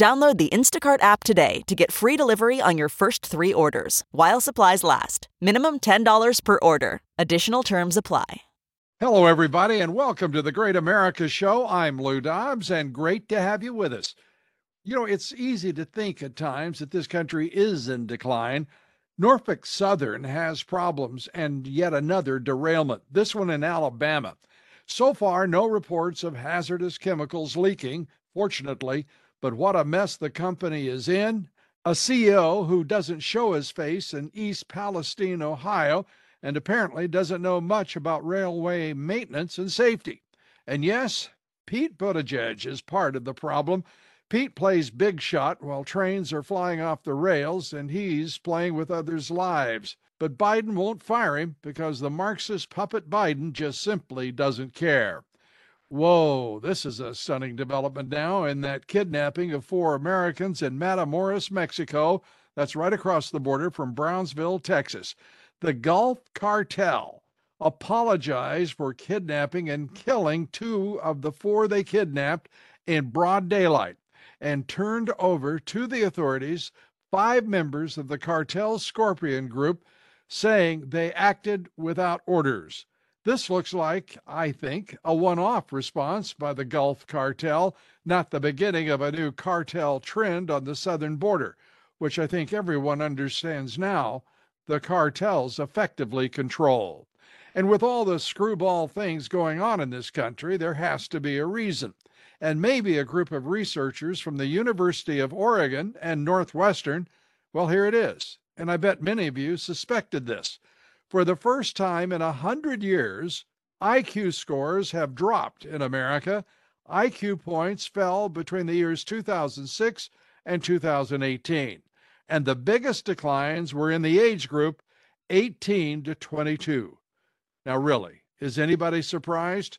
Download the Instacart app today to get free delivery on your first three orders while supplies last. Minimum $10 per order. Additional terms apply. Hello, everybody, and welcome to the Great America Show. I'm Lou Dobbs, and great to have you with us. You know, it's easy to think at times that this country is in decline. Norfolk Southern has problems and yet another derailment, this one in Alabama. So far, no reports of hazardous chemicals leaking, fortunately, but what a mess the company is in. A CEO who doesn't show his face in East Palestine, Ohio, and apparently doesn't know much about railway maintenance and safety. And yes, Pete Buttigieg is part of the problem. Pete plays big shot while trains are flying off the rails and he's playing with others' lives. But Biden won't fire him because the Marxist puppet Biden just simply doesn't care. Whoa, this is a stunning development now in that kidnapping of four Americans in Matamoros, Mexico. That's right across the border from Brownsville, Texas. The Gulf Cartel apologized for kidnapping and killing two of the four they kidnapped in broad daylight and turned over to the authorities five members of the cartel Scorpion Group, saying they acted without orders. This looks like, I think, a one off response by the Gulf cartel, not the beginning of a new cartel trend on the southern border, which I think everyone understands now the cartels effectively control. And with all the screwball things going on in this country, there has to be a reason. And maybe a group of researchers from the University of Oregon and Northwestern, well, here it is. And I bet many of you suspected this. For the first time in a hundred years, IQ scores have dropped in America. IQ points fell between the years 2006 and 2018. And the biggest declines were in the age group 18 to 22. Now, really, is anybody surprised?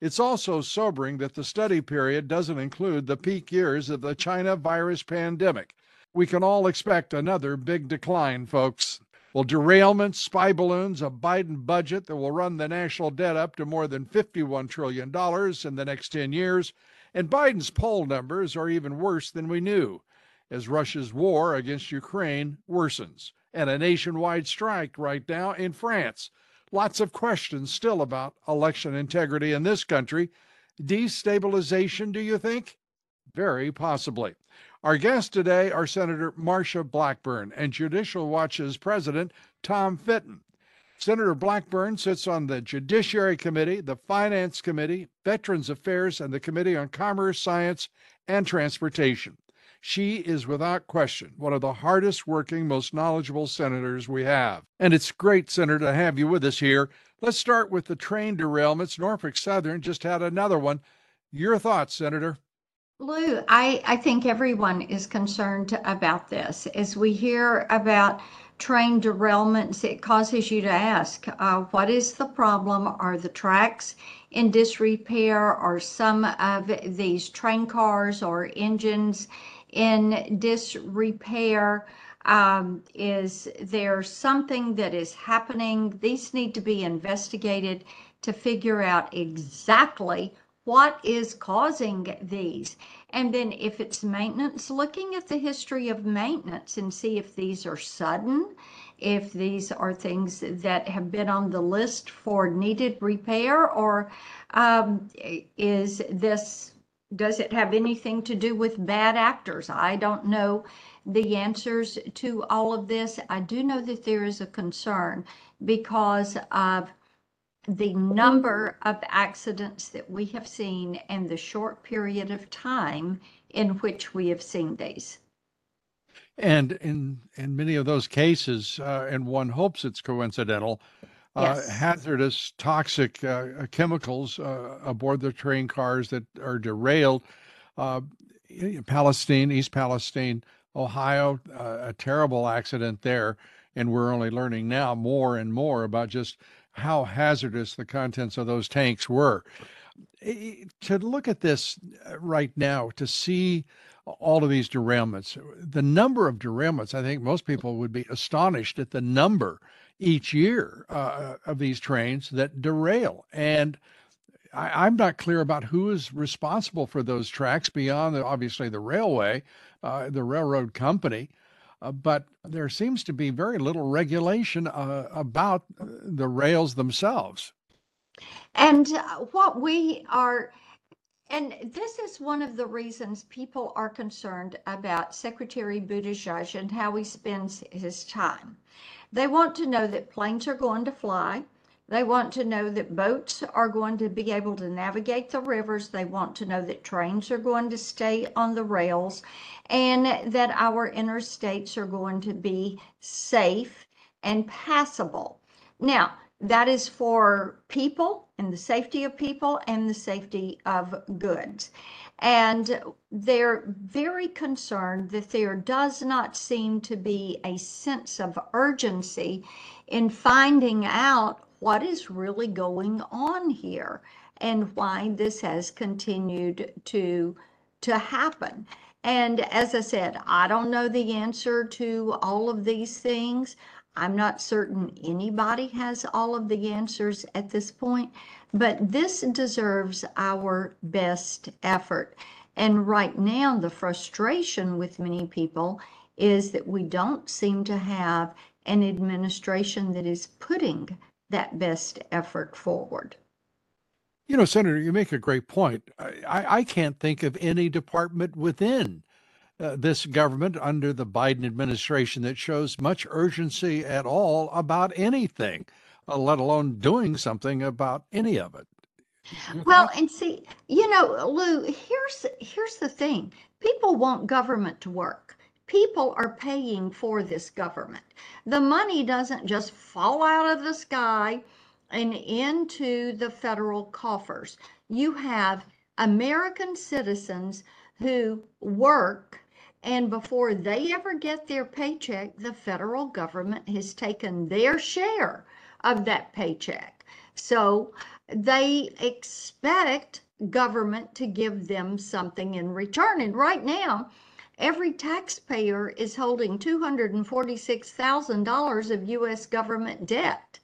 It's also sobering that the study period doesn't include the peak years of the China virus pandemic. We can all expect another big decline, folks. Well, derailments, spy balloons, a Biden budget that will run the national debt up to more than $51 trillion in the next 10 years, and Biden's poll numbers are even worse than we knew as Russia's war against Ukraine worsens, and a nationwide strike right now in France. Lots of questions still about election integrity in this country. Destabilization, do you think? Very possibly. Our guests today are Senator Marsha Blackburn and Judicial Watch's President Tom Fitton. Senator Blackburn sits on the Judiciary Committee, the Finance Committee, Veterans Affairs, and the Committee on Commerce, Science, and Transportation. She is without question one of the hardest working, most knowledgeable senators we have. And it's great, Senator, to have you with us here. Let's start with the train derailments. Norfolk Southern just had another one. Your thoughts, Senator? Lou, I, I think everyone is concerned about this. As we hear about train derailments, it causes you to ask, uh, what is the problem? Are the tracks in disrepair? Are some of these train cars or engines in disrepair? Um, is there something that is happening? These need to be investigated to figure out exactly what is causing these? And then if it's maintenance, looking at the history of maintenance and see if these are sudden, if these are things that have been on the list for needed repair, or um, is this, does it have anything to do with bad actors? I don't know the answers to all of this. I do know that there is a concern because of the number of accidents that we have seen and the short period of time in which we have seen these. And in in many of those cases, uh, and one hopes it's coincidental, uh, yes. hazardous, toxic uh, chemicals uh, aboard the train cars that are derailed. Uh, Palestine, East Palestine, Ohio, uh, a terrible accident there. And we're only learning now more and more about just how hazardous the contents of those tanks were. To look at this uh, right now, to see all of these derailments, the number of derailments, I think most people would be astonished at the number each year uh, of these trains that derail. And I, am not clear about who is responsible for those tracks beyond the, obviously the railway, uh, the railroad company. Uh, but there seems to be very little regulation uh, about the rails themselves. And uh, what we are, and this is one of the reasons people are concerned about Secretary Buttigieg and how he spends his time. They want to know that planes are going to fly. They want to know that boats are going to be able to navigate the rivers. They want to know that trains are going to stay on the rails and that our interstates are going to be safe and passable. Now, that is for people and the safety of people and the safety of goods. And they're very concerned that there does not seem to be a sense of urgency in finding out what is really going on here and why this has continued to to happen. And as I said, I don't know the answer to all of these things. I'm not certain anybody has all of the answers at this point, but this deserves our best effort. And right now, the frustration with many people is that we don't seem to have an administration that is putting that best effort forward. You know, Senator, you make a great point. I, I can't think of any department within uh, this government under the Biden administration that shows much urgency at all about anything, uh, let alone doing something about any of it. Well, and see, you know, Lou, here's here's the thing. People want government to work people are paying for this government. The money doesn't just fall out of the sky and into the federal coffers. You have American citizens who work, and before they ever get their paycheck, the federal government has taken their share of that paycheck. So they expect government to give them something in return. And right now, Every taxpayer is holding $246,000 of U.S. government debt.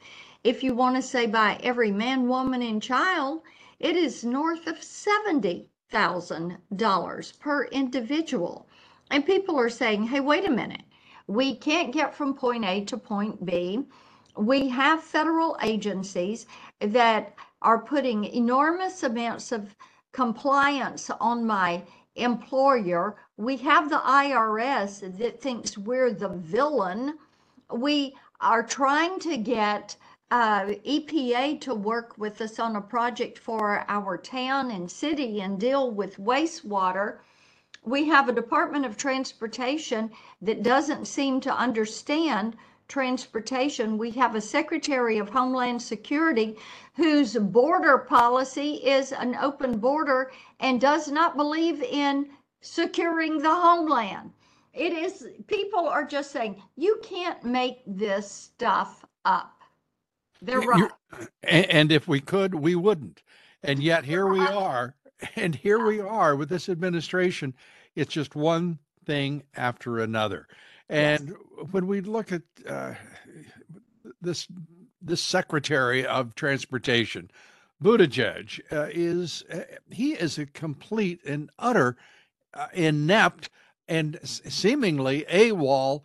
If you want to say by every man, woman, and child, it is north of $70,000 per individual. And people are saying, hey, wait a minute. We can't get from point A to point B. We have federal agencies that are putting enormous amounts of compliance on my employer. We have the IRS that thinks we're the villain. We are trying to get uh, EPA to work with us on a project for our town and city and deal with wastewater. We have a Department of Transportation that doesn't seem to understand transportation. We have a Secretary of Homeland Security whose border policy is an open border and does not believe in securing the homeland. It is, people are just saying, you can't make this stuff up. They're right. And if we could, we wouldn't. And yet here we are. And here we are with this administration. It's just one thing after another. And yes. when we look at uh, this this Secretary of Transportation, Buttigieg, uh, is uh, he is a complete and utter uh, inept and seemingly AWOL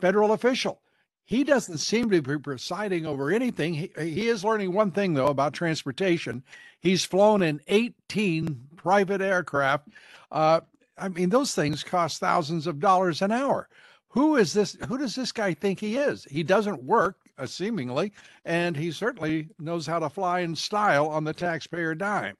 federal official. He doesn't seem to be presiding over anything. He, he is learning one thing, though, about transportation. He's flown in 18 private aircraft. Uh, I mean, those things cost thousands of dollars an hour who is this? Who does this guy think he is? He doesn't work, uh, seemingly, and he certainly knows how to fly in style on the taxpayer dime.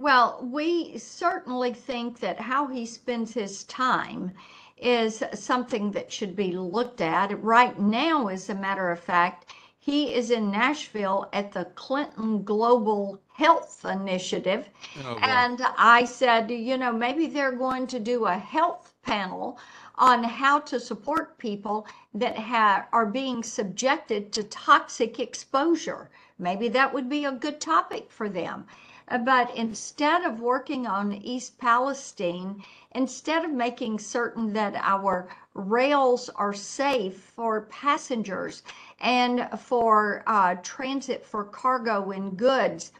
Well, we certainly think that how he spends his time is something that should be looked at. Right now, as a matter of fact, he is in Nashville at the Clinton Global Health Initiative. Oh, and I said, you know, maybe they're going to do a health panel on how to support people that ha- are being subjected to toxic exposure. Maybe that would be a good topic for them. Uh, but instead of working on East Palestine, instead of making certain that our rails are safe for passengers and for uh, transit for cargo and goods,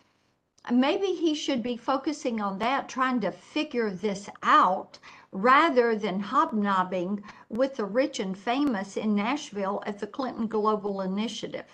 maybe he should be focusing on that, trying to figure this out rather than hobnobbing with the rich and famous in Nashville at the Clinton Global Initiative.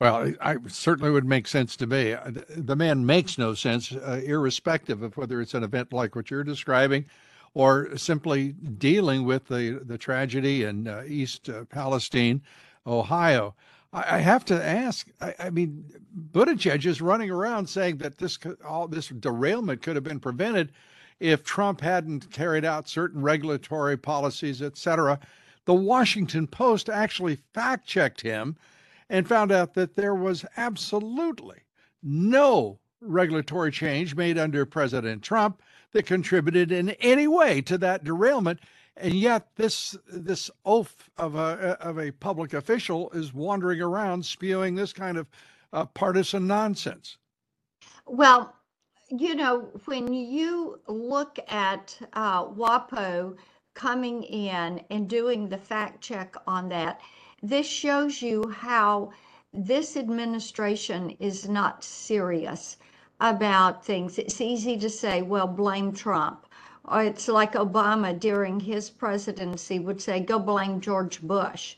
Well, I certainly would make sense to me. The man makes no sense, uh, irrespective of whether it's an event like what you're describing, or simply dealing with the the tragedy in uh, East uh, Palestine, Ohio. I, I have to ask. I, I, mean, Buttigieg is running around saying that this all this derailment could have been prevented if Trump hadn't carried out certain regulatory policies, et cetera. The Washington Post actually fact checked him and found out that there was absolutely no regulatory change made under President Trump that contributed in any way to that derailment. And yet, this this oaf of a of a public official is wandering around spewing this kind of uh, partisan nonsense. Well, you know, when you look at uh, WAPO coming in and doing the fact check on that, this shows you how this administration is not serious about things. It's easy to say, well, blame Trump. Or it's like Obama during his presidency would say, go blame George Bush.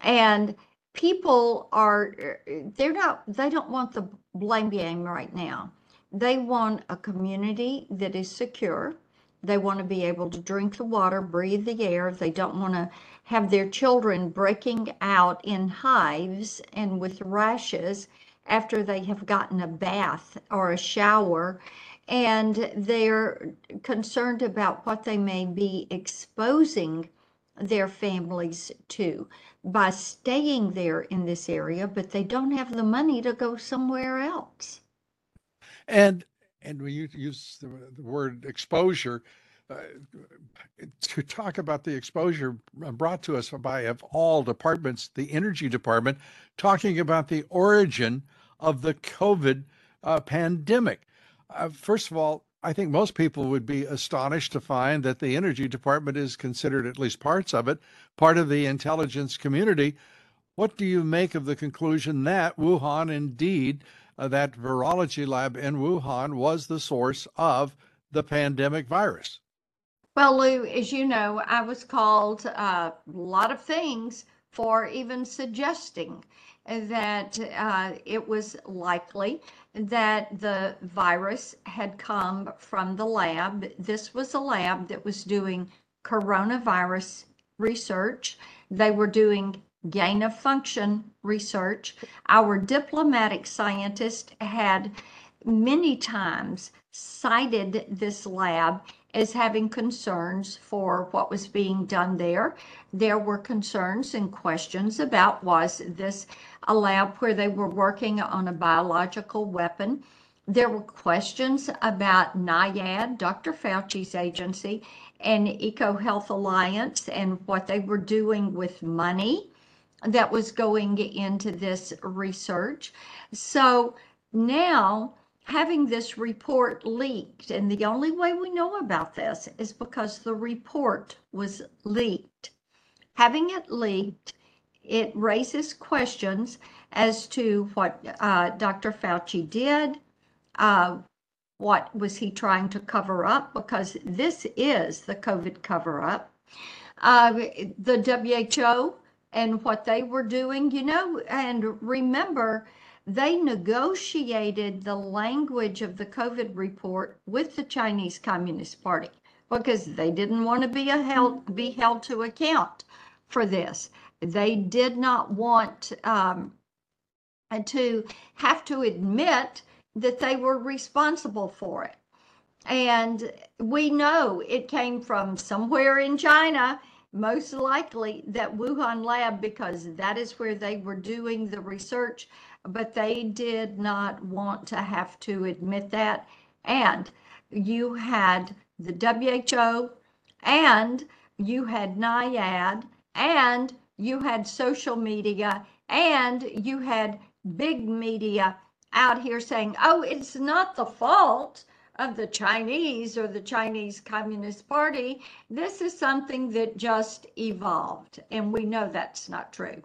And people are, they're not, they don't want the blame game right now. They want a community that is secure. They want to be able to drink the water, breathe the air. They don't want to have their children breaking out in hives and with rashes after they have gotten a bath or a shower. And they're concerned about what they may be exposing their families to by staying there in this area, but they don't have the money to go somewhere else. And and you use the, the word exposure, uh, to talk about the exposure brought to us by of all departments, the energy department, talking about the origin of the COVID uh, pandemic. Uh, first of all, I think most people would be astonished to find that the energy department is considered, at least parts of it, part of the intelligence community. What do you make of the conclusion that Wuhan indeed that virology lab in Wuhan was the source of the pandemic virus. Well, Lou, as you know, I was called uh, a lot of things for even suggesting that uh, it was likely that the virus had come from the lab. This was a lab that was doing coronavirus research. They were doing gain of function research. Our diplomatic scientist had many times cited this lab as having concerns for what was being done there. There were concerns and questions about was this a lab where they were working on a biological weapon? There were questions about NIAID, Dr. Fauci's agency, and EcoHealth Alliance and what they were doing with money that was going into this research. So now having this report leaked, and the only way we know about this is because the report was leaked. Having it leaked, it raises questions as to what uh, Dr. Fauci did. Uh, what was he trying to cover up? Because this is the COVID cover up. Uh, the WHO and what they were doing, you know, and remember, they negotiated the language of the COVID report with the Chinese Communist Party because they didn't want to be held be held to account for this. They did not want um, to have to admit that they were responsible for it. And we know it came from somewhere in China most likely that Wuhan lab because that is where they were doing the research, but they did not want to have to admit that. And you had the WHO and you had NIAID, and you had social media, and you had big media out here saying, oh, it's not the fault of the Chinese or the Chinese Communist Party. This is something that just evolved. And we know that's not true.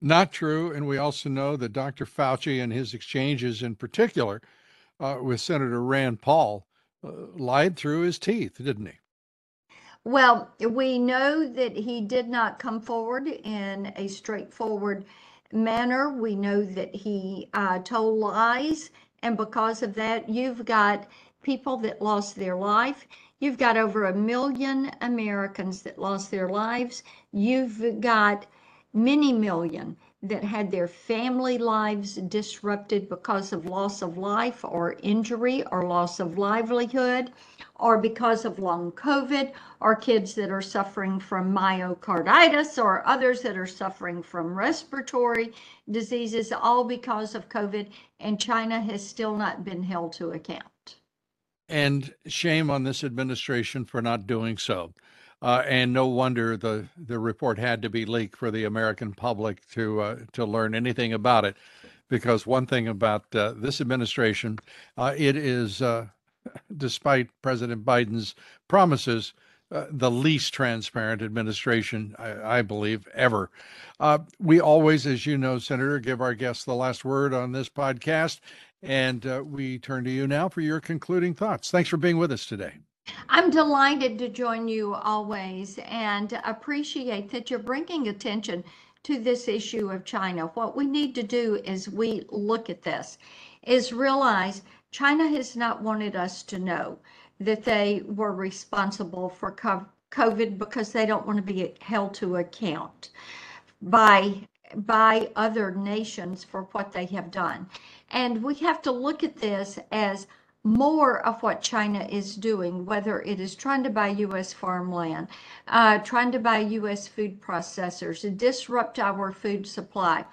Not true. And we also know that Dr. Fauci and his exchanges in particular uh, with Senator Rand Paul uh, lied through his teeth, didn't he? Well, we know that he did not come forward in a straightforward manner. We know that he uh, told lies and because of that, you've got people that lost their life. You've got over a million Americans that lost their lives. You've got many million that had their family lives disrupted because of loss of life or injury or loss of livelihood or because of long COVID or kids that are suffering from myocarditis or others that are suffering from respiratory diseases, all because of COVID. And China has still not been held to account. And shame on this administration for not doing so. Uh, and no wonder the the report had to be leaked for the American public to uh, to learn anything about it, because one thing about uh, this administration, uh, it is, uh, despite President Biden's promises, uh, the least transparent administration I, I believe ever. we always, as you know, Senator, give our guests the last word on this podcast, and we turn to you now for your concluding thoughts. Thanks for being with us today. I'm delighted to join you always and appreciate that you're bringing attention to this issue of China. What we need to do as we look at this is realize China has not wanted us to know that they were responsible for COVID because they don't want to be held to account by by other nations for what they have done. And we have to look at this as more of what China is doing, whether it is trying to buy U.S. farmland, uh, trying to buy U.S. food processors, to disrupt our food supply.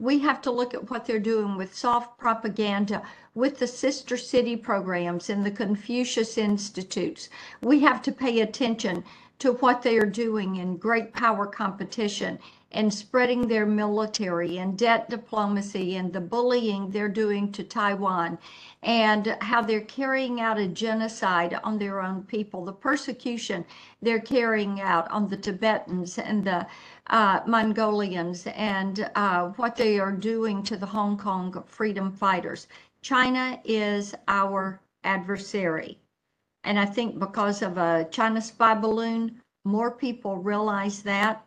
We have to look at what they're doing with soft propaganda, with the sister city programs and the Confucius Institutes. We have to pay attention to what they are doing in great power competition and spreading their military and debt diplomacy and the bullying they're doing to Taiwan and how they're carrying out a genocide on their own people, the persecution they're carrying out on the Tibetans and the uh, Mongolians, and uh, what they are doing to the Hong Kong freedom fighters. China is our adversary. And I think because of a China spy balloon, more people realize that.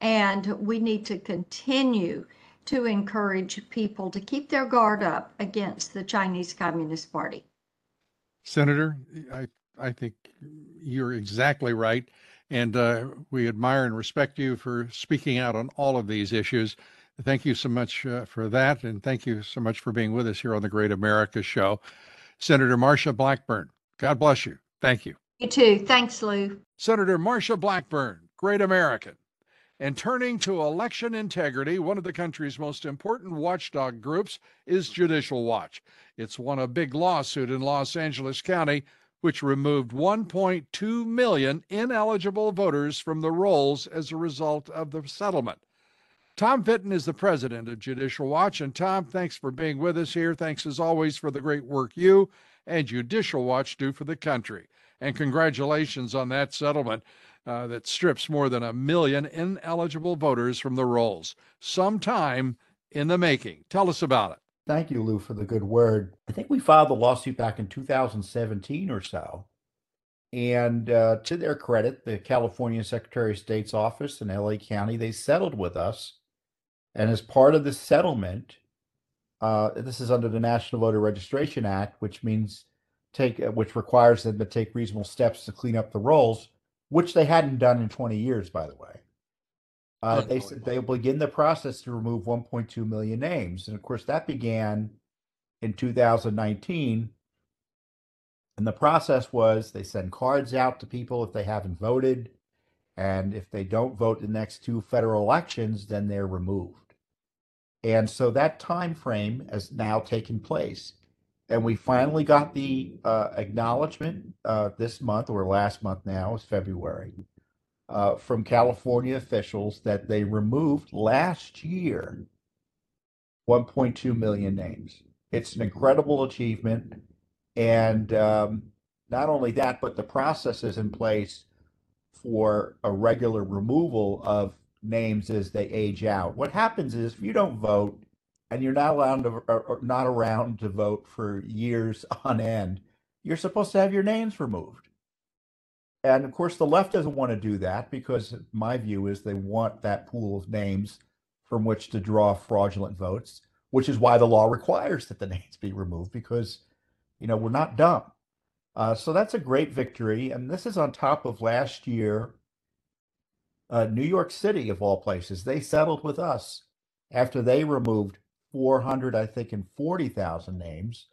And we need to continue to encourage people to keep their guard up against the Chinese Communist Party. Senator, I, I think you're exactly right. And uh, we admire and respect you for speaking out on all of these issues. Thank you so much uh, for that. And thank you so much for being with us here on the Great America Show. Senator Marsha Blackburn, God bless you. Thank you. You too. Thanks, Lou. Senator Marsha Blackburn, great American. And turning to election integrity, one of the country's most important watchdog groups is Judicial Watch. It's won a big lawsuit in Los Angeles County, which removed 1.2 million ineligible voters from the rolls as a result of the settlement. Tom Fitton is the president of Judicial Watch. And Tom, thanks for being with us here. Thanks as always for the great work you and Judicial Watch do for the country. And congratulations on that settlement uh, that strips more than a million ineligible voters from the rolls. Sometime in the making. Tell us about it. Thank you, Lou, for the good word. I think we filed the lawsuit back in 2017 or so. And uh, to their credit, the California Secretary of State's office in LA County, they settled with us. And as part of the settlement, uh, this is under the National Voter Registration Act, which means take, uh, which requires them to take reasonable steps to clean up the rolls which they hadn't done in 20 years, by the way. Uh, they said they'll begin the process to remove 1.2 million names. And of course, that began in 2019. And the process was they send cards out to people if they haven't voted. And if they don't vote the next two federal elections, then they're removed. And so that time frame has now taken place and we finally got the uh, acknowledgement uh, this month or last month now is February uh, from California officials that they removed last year 1.2 million names. It's an incredible achievement. And um, not only that, but the process is in place for a regular removal of names as they age out. What happens is if you don't vote and you're not allowed to, or not around to vote for years on end, you're supposed to have your names removed. And of course, the left doesn't want to do that because my view is they want that pool of names from which to draw fraudulent votes, which is why the law requires that the names be removed because, you know, we're not dumb. Uh, so that's a great victory. And this is on top of last year. Uh, New York City, of all places, they settled with us after they removed 400, I think, and 40,000 names.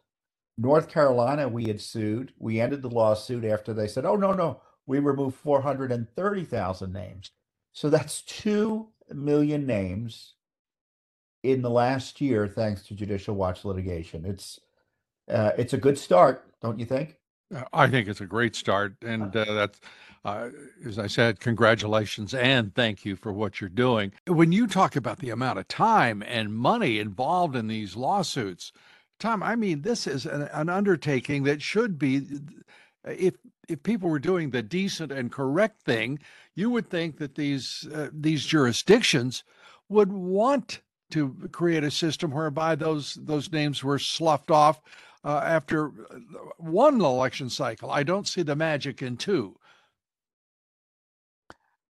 North Carolina, we had sued. We ended the lawsuit after they said, oh, no, no, we removed 430,000 names. So that's 2 million names in the last year, thanks to Judicial Watch litigation. It's uh, it's a good start, don't you think? Uh, I think it's a great start, and uh, that's uh, as I said, congratulations and thank you for what you're doing. When you talk about the amount of time and money involved in these lawsuits, Tom, I mean, this is an, an undertaking that should be, if if people were doing the decent and correct thing, you would think that these uh, these jurisdictions would want to create a system whereby those those names were sloughed off uh, after one election cycle. I don't see the magic in two.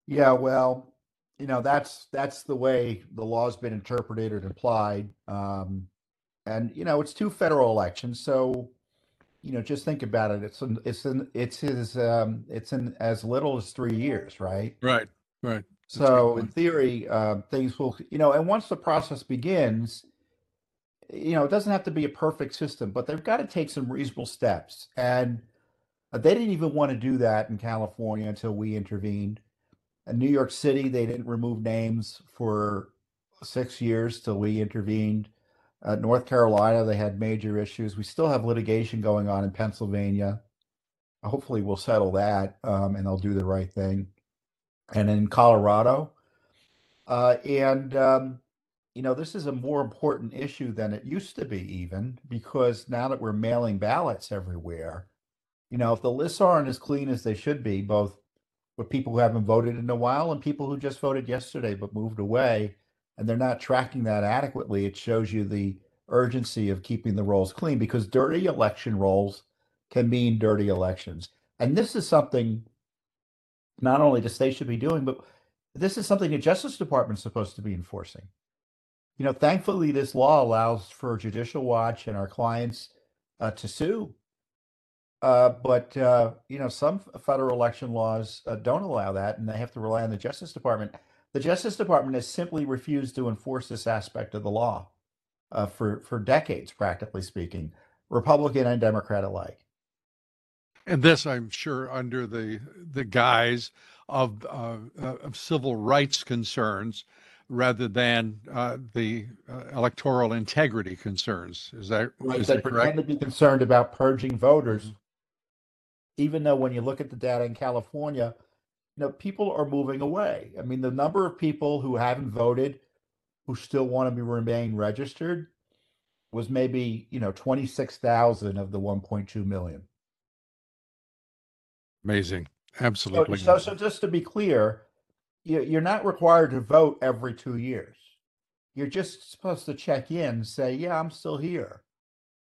Yeah, well, you know that's that's the way the law's been interpreted and applied, um, and you know it's two federal elections, so you know just think about it. It's in, it's in it's his um, it's in as little as three years, right? Right, right. So in theory, uh, things will you know, and once the process begins, you know, it doesn't have to be a perfect system, but they've got to take some reasonable steps, and uh, they didn't even want to do that in California until we intervened. In New York City, they didn't remove names for six years till we intervened. Uh, North Carolina, they had major issues. We still have litigation going on in Pennsylvania. Hopefully, we'll settle that um, and they'll do the right thing. And in Colorado, uh, and um, you know, this is a more important issue than it used to be, even because now that we're mailing ballots everywhere, you know, if the lists aren't as clean as they should be, both with people who haven't voted in a while and people who just voted yesterday but moved away and they're not tracking that adequately it shows you the urgency of keeping the rolls clean because dirty election rolls can mean dirty elections. And this is something not only the state should be doing but this is something the justice department is supposed to be enforcing you know thankfully this law allows for judicial watch and our clients uh, to sue uh, but uh, you know, some federal election laws uh, don't allow that, and they have to rely on the Justice Department. The Justice Department has simply refused to enforce this aspect of the law uh, for for decades, practically speaking, Republican and Democrat alike. And this, I'm sure, under the the guise of uh, of civil rights concerns rather than uh, the uh, electoral integrity concerns. Is that right? Is they that pretend to be concerned about purging voters even though when you look at the data in California, you know, people are moving away. I mean, the number of people who haven't voted who still want to be remain registered was maybe, you know, 26,000 of the 1.2 million. Amazing. Absolutely. So, so, so just to be clear, you're not required to vote every two years. You're just supposed to check in and say, yeah, I'm still here.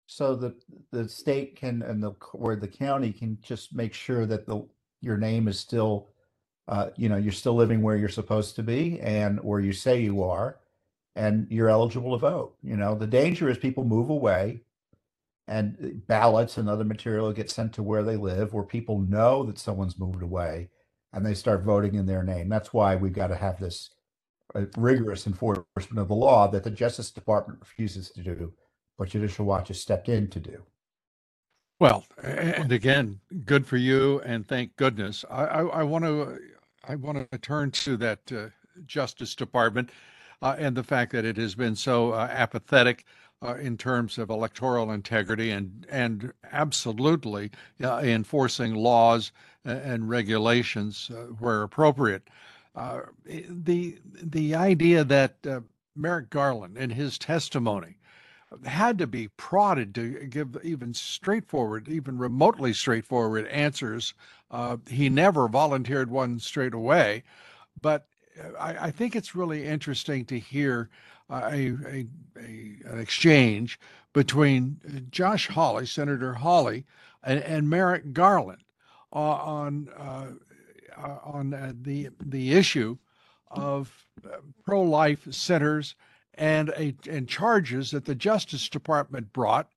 So that the state can and the where the county can just make sure that the your name is still uh, you know you're still living where you're supposed to be and where you say you are and you're eligible to vote. You know the danger is people move away and uh, ballots and other material get sent to where they live where people know that someone's moved away and they start voting in their name that's why we've got to have this uh, rigorous enforcement of the law that the justice department refuses to do but Judicial Watch has stepped in to do. Well, and again, good for you, and thank goodness. I, want to I want to turn to that uh, Justice Department. uh, and the fact that it has been so uh, apathetic uh, in terms of electoral integrity and and absolutely uh, enforcing laws and regulations uh, where appropriate. Uh, the the idea that uh, Merrick Garland in his testimony had to be prodded to give even straightforward, even remotely straightforward answers. Uh, he never volunteered one straight away, but I, I think it's really interesting to hear a, a, a, an exchange between Josh Hawley, Senator Hawley, and, and Merrick Garland uh, on uh, uh on uh, the the issue of uh, pro-life centers and a and charges that the Justice Department brought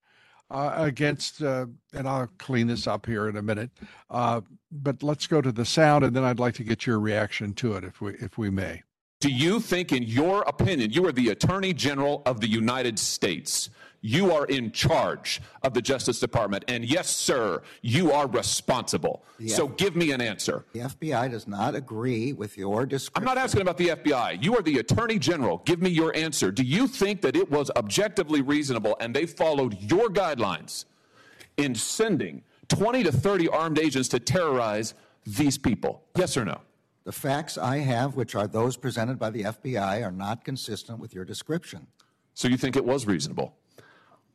uh, against, uh, and I'll clean this up here in a minute. Uh, but let's go to the sound, and then I'd like to get your reaction to it, if we if we may. Do you think, in your opinion, you are the Attorney General of the United States? You are in charge of the Justice Department. And yes, sir, you are responsible. The so F- give me an answer. The FBI does not agree with your description. I'm not asking about the FBI. You are the Attorney General. Give me your answer. Do you think that it was objectively reasonable and they followed your guidelines in sending 20 to 30 armed agents to terrorize these people? Yes or no? The facts I have, which are those presented by the FBI, are not consistent with your description. So you think it was reasonable?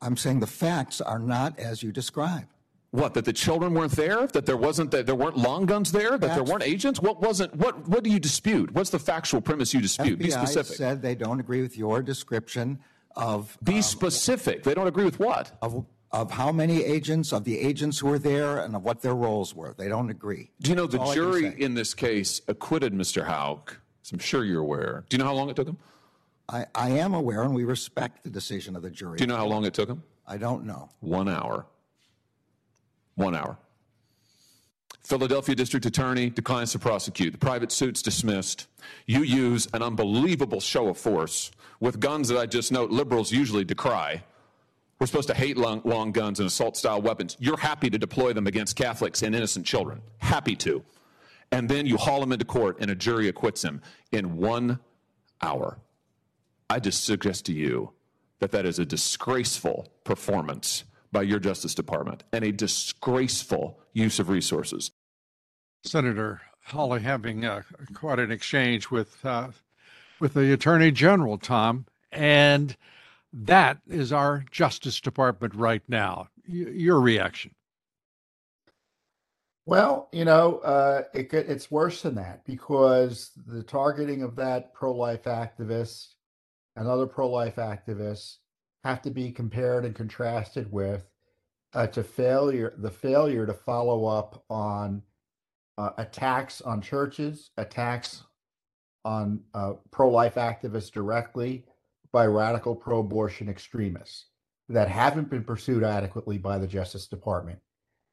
I'm saying the facts are not as you describe. What? That the children weren't there? That there wasn't that there weren't long guns there? That there weren't agents? What wasn't? What? What do you dispute? What's the factual premise you dispute? FBI Be specific. said they don't agree with your description of. Be um, specific. They don't agree with what? Of of how many agents, of the agents who were there, and of what their roles were. They don't agree. Do you know the jury in this case acquitted Mr. Houck? I'm sure you're aware. Do you know how long it took him? I, I am aware, and we respect the decision of the jury. Do you know how long it took him? I don't know. One hour. One hour. Philadelphia District Attorney declines to prosecute. The private suit's dismissed. You use an unbelievable show of force with guns that I just note liberals usually decry we're supposed to hate long, long guns and assault style weapons. You're happy to deploy them against Catholics and innocent children. Happy to. And then you haul him into court and a jury acquits him in one hour. I just suggest to you that that is a disgraceful performance by your Justice Department and a disgraceful use of resources. Senator Hawley having uh, quite an exchange with uh, with the Attorney General, Tom, and that is our Justice Department right now. Y- your reaction? Well, you know, uh, it, it's worse than that because the targeting of that pro-life activist and other pro-life activists have to be compared and contrasted with uh, to failure the failure to follow up on uh, attacks on churches, attacks on uh, pro-life activists directly, by radical pro abortion extremists that haven't been pursued adequately by the Justice Department.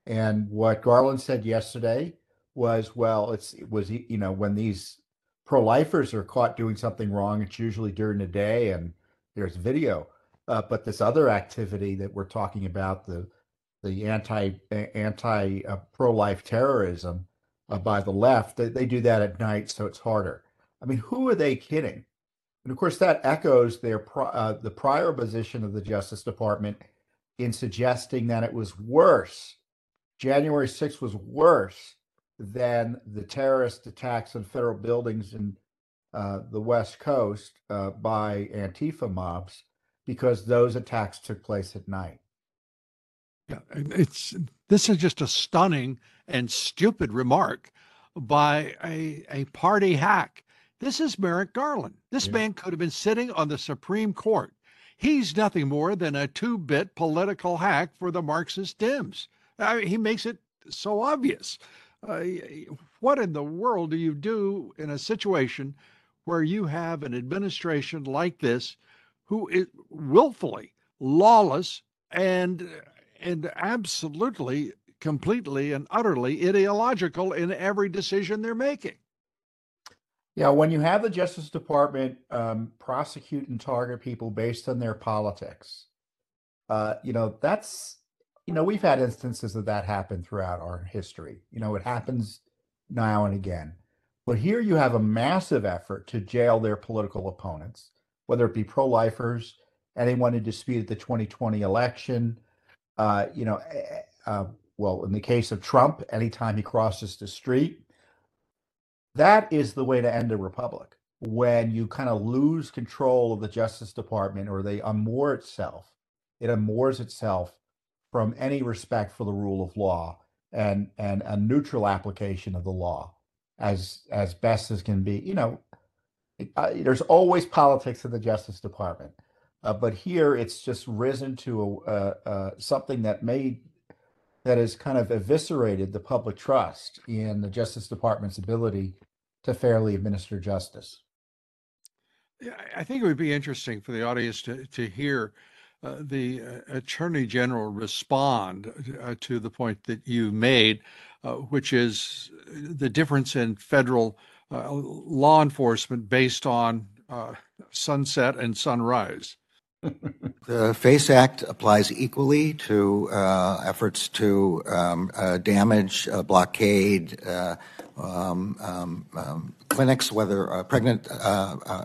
And what Garland said yesterday was, well, it's it was you know when these pro-lifers are caught doing something wrong, it's usually during the day and there's video. Uh, but this other activity that we're talking about, the the anti anti uh, pro-life terrorism uh, by the left, they, they do that at night, so it's harder. I mean, who are they kidding? And of course, that echoes their uh, the prior position of the Justice Department in suggesting that it was worse. January 6th was worse than the terrorist attacks on federal buildings in uh, the West Coast uh, by Antifa mobs because those attacks took place at night. Yeah, it's this is just a stunning and stupid remark by a, a party hack this is Merrick Garland. This yeah. man could have been sitting on the Supreme Court. He's nothing more than a two bit political hack for the Marxist Dems. I mean, he makes it so obvious. Uh, what in the world do you do in a situation where you have an administration like this who is willfully lawless and and absolutely completely and utterly ideological in every decision they're making yeah, when you have the Justice Department um, prosecute and target people based on their politics, uh, you know, that's, you know, we've had instances of that happen throughout our history. You know, it happens now and again. But here you have a massive effort to jail their political opponents, whether it be pro lifers, anyone who disputed the 2020 election. Uh, you know, eh, eh, uh, well, in the case of Trump, anytime he crosses the street, that is the way to end a republic. When you kind of lose control of the Justice Department or they unmoor itself, it unmoors itself from any respect for the rule of law and and a neutral application of the law as as best as can be. You know, uh, there's always politics in the Justice Department, uh, but here it's just risen to a, uh, something that made that has kind of eviscerated the public trust in the Justice Department's ability to fairly administer justice. I think it would be interesting for the audience to to hear. Uh, the uh, attorney general respond uh, to the point that you made, uh, which is the difference in federal uh, law enforcement based on uh, sunset and sunrise. The FACE Act applies equally to uh, efforts to um, uh, damage, uh, blockade um, um, um, clinics, whether pregnant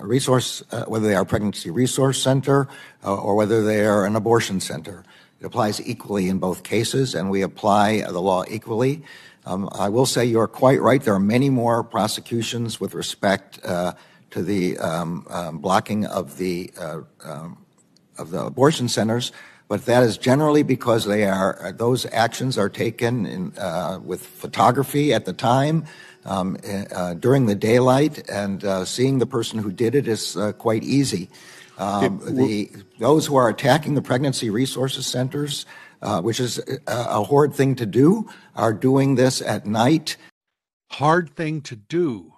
resource, whether they are pregnancy resource center or whether they are an abortion center. It applies equally in both cases, and we apply the law equally. Um, I will say you're quite right. There are many more prosecutions with respect uh, to the um, blocking of the uh, of the abortion centers, but that is generally because they are uh, those actions are taken in, uh, with photography at the time. Um, uh, during the daylight, and uh, seeing the person who did it is quite easy. Um, the those who are attacking the pregnancy resources centers uh, which is a, a horrid thing to do, are doing this at night. Hard thing to do.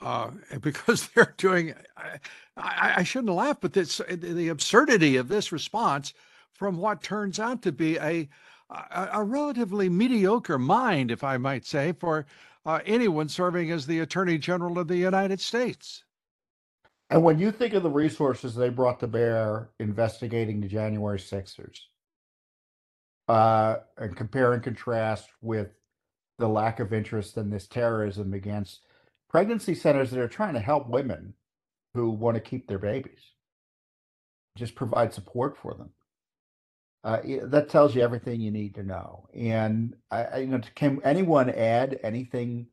Uh, because they're doing, I, I, I, shouldn't laugh, but this, the absurdity of this response from what turns out to be a, a, a relatively mediocre mind, if I might say, for uh, anyone serving as the Attorney General of the United States. And when you think of the resources they brought to bear investigating the January Sixers, uh, and compare and contrast with the lack of interest in this terrorism against pregnancy centers that are trying to help women who want to keep their babies, just provide support for them. Uh, that tells you everything you need to know. And I, you know, can anyone add anything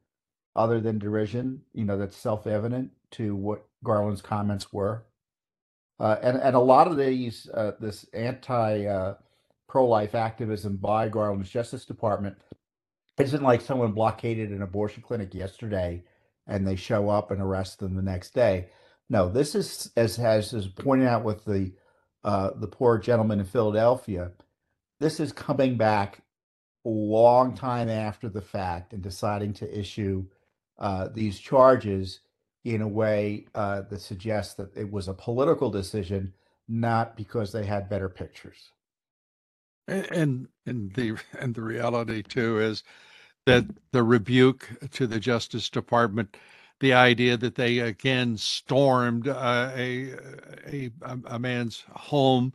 other than derision? You know, that's self-evident to what Garland's comments were. Uh, and and a lot of these uh, this anti uh, pro life activism by Garland's Justice Department isn't like someone blockaded an abortion clinic yesterday and they show up and arrest them the next day. No, this is as has is pointed out with the uh, the poor gentleman in Philadelphia. This is coming back a long time after the fact and deciding to issue uh, these charges in a way uh, that suggests that it was a political decision, not because they had better pictures. And and the and the reality too is that the rebuke to the Justice Department, the idea that they again stormed uh, a, a a man's home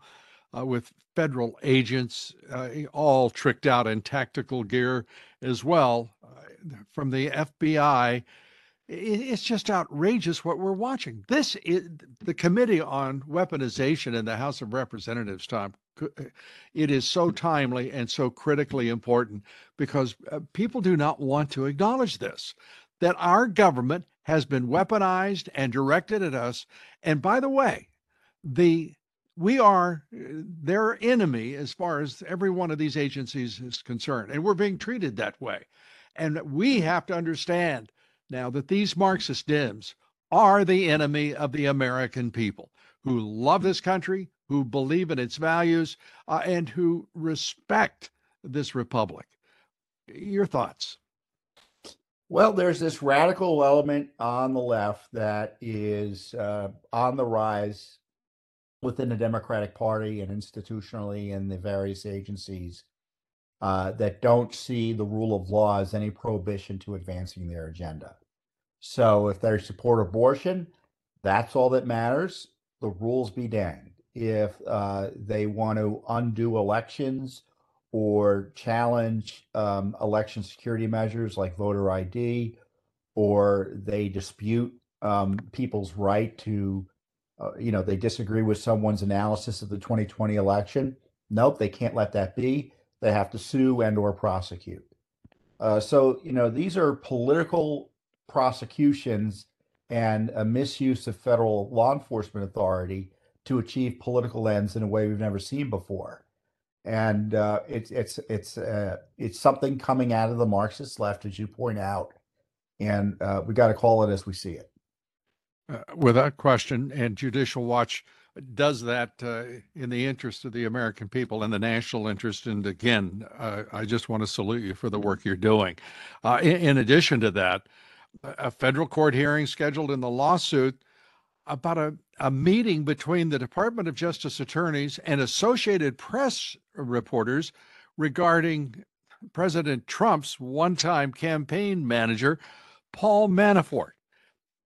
uh, with federal agents, uh, all tricked out in tactical gear as well uh, from the FBI. It's just outrageous what we're watching. This is the Committee on Weaponization in the House of Representatives, Tom it is so timely and so critically important because uh, people do not want to acknowledge this that our government has been weaponized and directed at us and by the way the we are their enemy as far as every one of these agencies is concerned and we're being treated that way and we have to understand now that these marxist Dems are the enemy of the american people who love this country who believe in its values, uh, and who respect this republic. Your thoughts? Well, there's this radical element on the left that is uh, on the rise within the Democratic Party and institutionally in the various agencies uh, that don't see the rule of law as any prohibition to advancing their agenda. So if they support abortion, that's all that matters. The rules be danged if uh, they want to undo elections or challenge um, election security measures like voter ID, or they dispute um, people's right to uh, you know, they disagree with someone's analysis of the 2020 election. Nope, they can't let that be. They have to sue and or prosecute. Uh, so, you know, these are political prosecutions and a misuse of federal law enforcement authority to achieve political ends in a way we've never seen before. And uh, it's it's it's uh, it's something coming out of the Marxist left, as you point out, and uh, we got to call it as we see it. Uh, without question, and Judicial Watch does that uh, in the interest of the American people and the national interest. And again, I just want to salute you for the work you're doing. Uh, in, in, addition to that, a federal court hearing scheduled in the lawsuit about a, a meeting between the Department of Justice attorneys and Associated Press reporters regarding President Trump's one time campaign manager, Paul Manafort.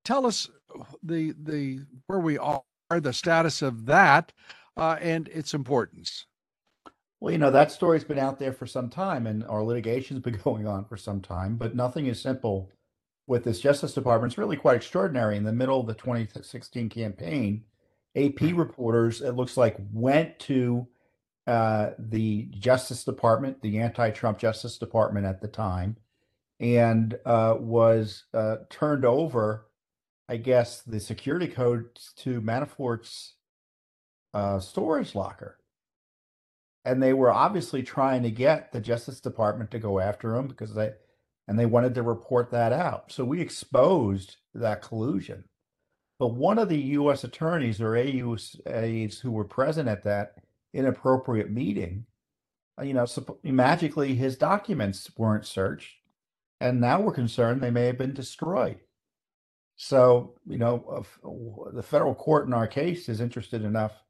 Tell us the the where we are, the status of that, uh, and its importance. Well, you know that story's been out there for some time, and our litigation's been going on for some time. But nothing is simple with this Justice Department. It's really quite extraordinary. In the middle of the 2016 campaign, AP reporters, it looks like, went to uh, the Justice Department, the anti-Trump Justice Department at the time, and uh, was uh, turned over I guess, the security codes to Manafort's uh, storage locker. And they were obviously trying to get the Justice Department to go after him because they, and they wanted to report that out. So we exposed that collusion. But one of the U.S. attorneys or AUs who were present at that inappropriate meeting, uh, you know, magically his documents weren't searched. And now we're concerned they may have been destroyed. So, you know, the federal court in our case is interested enough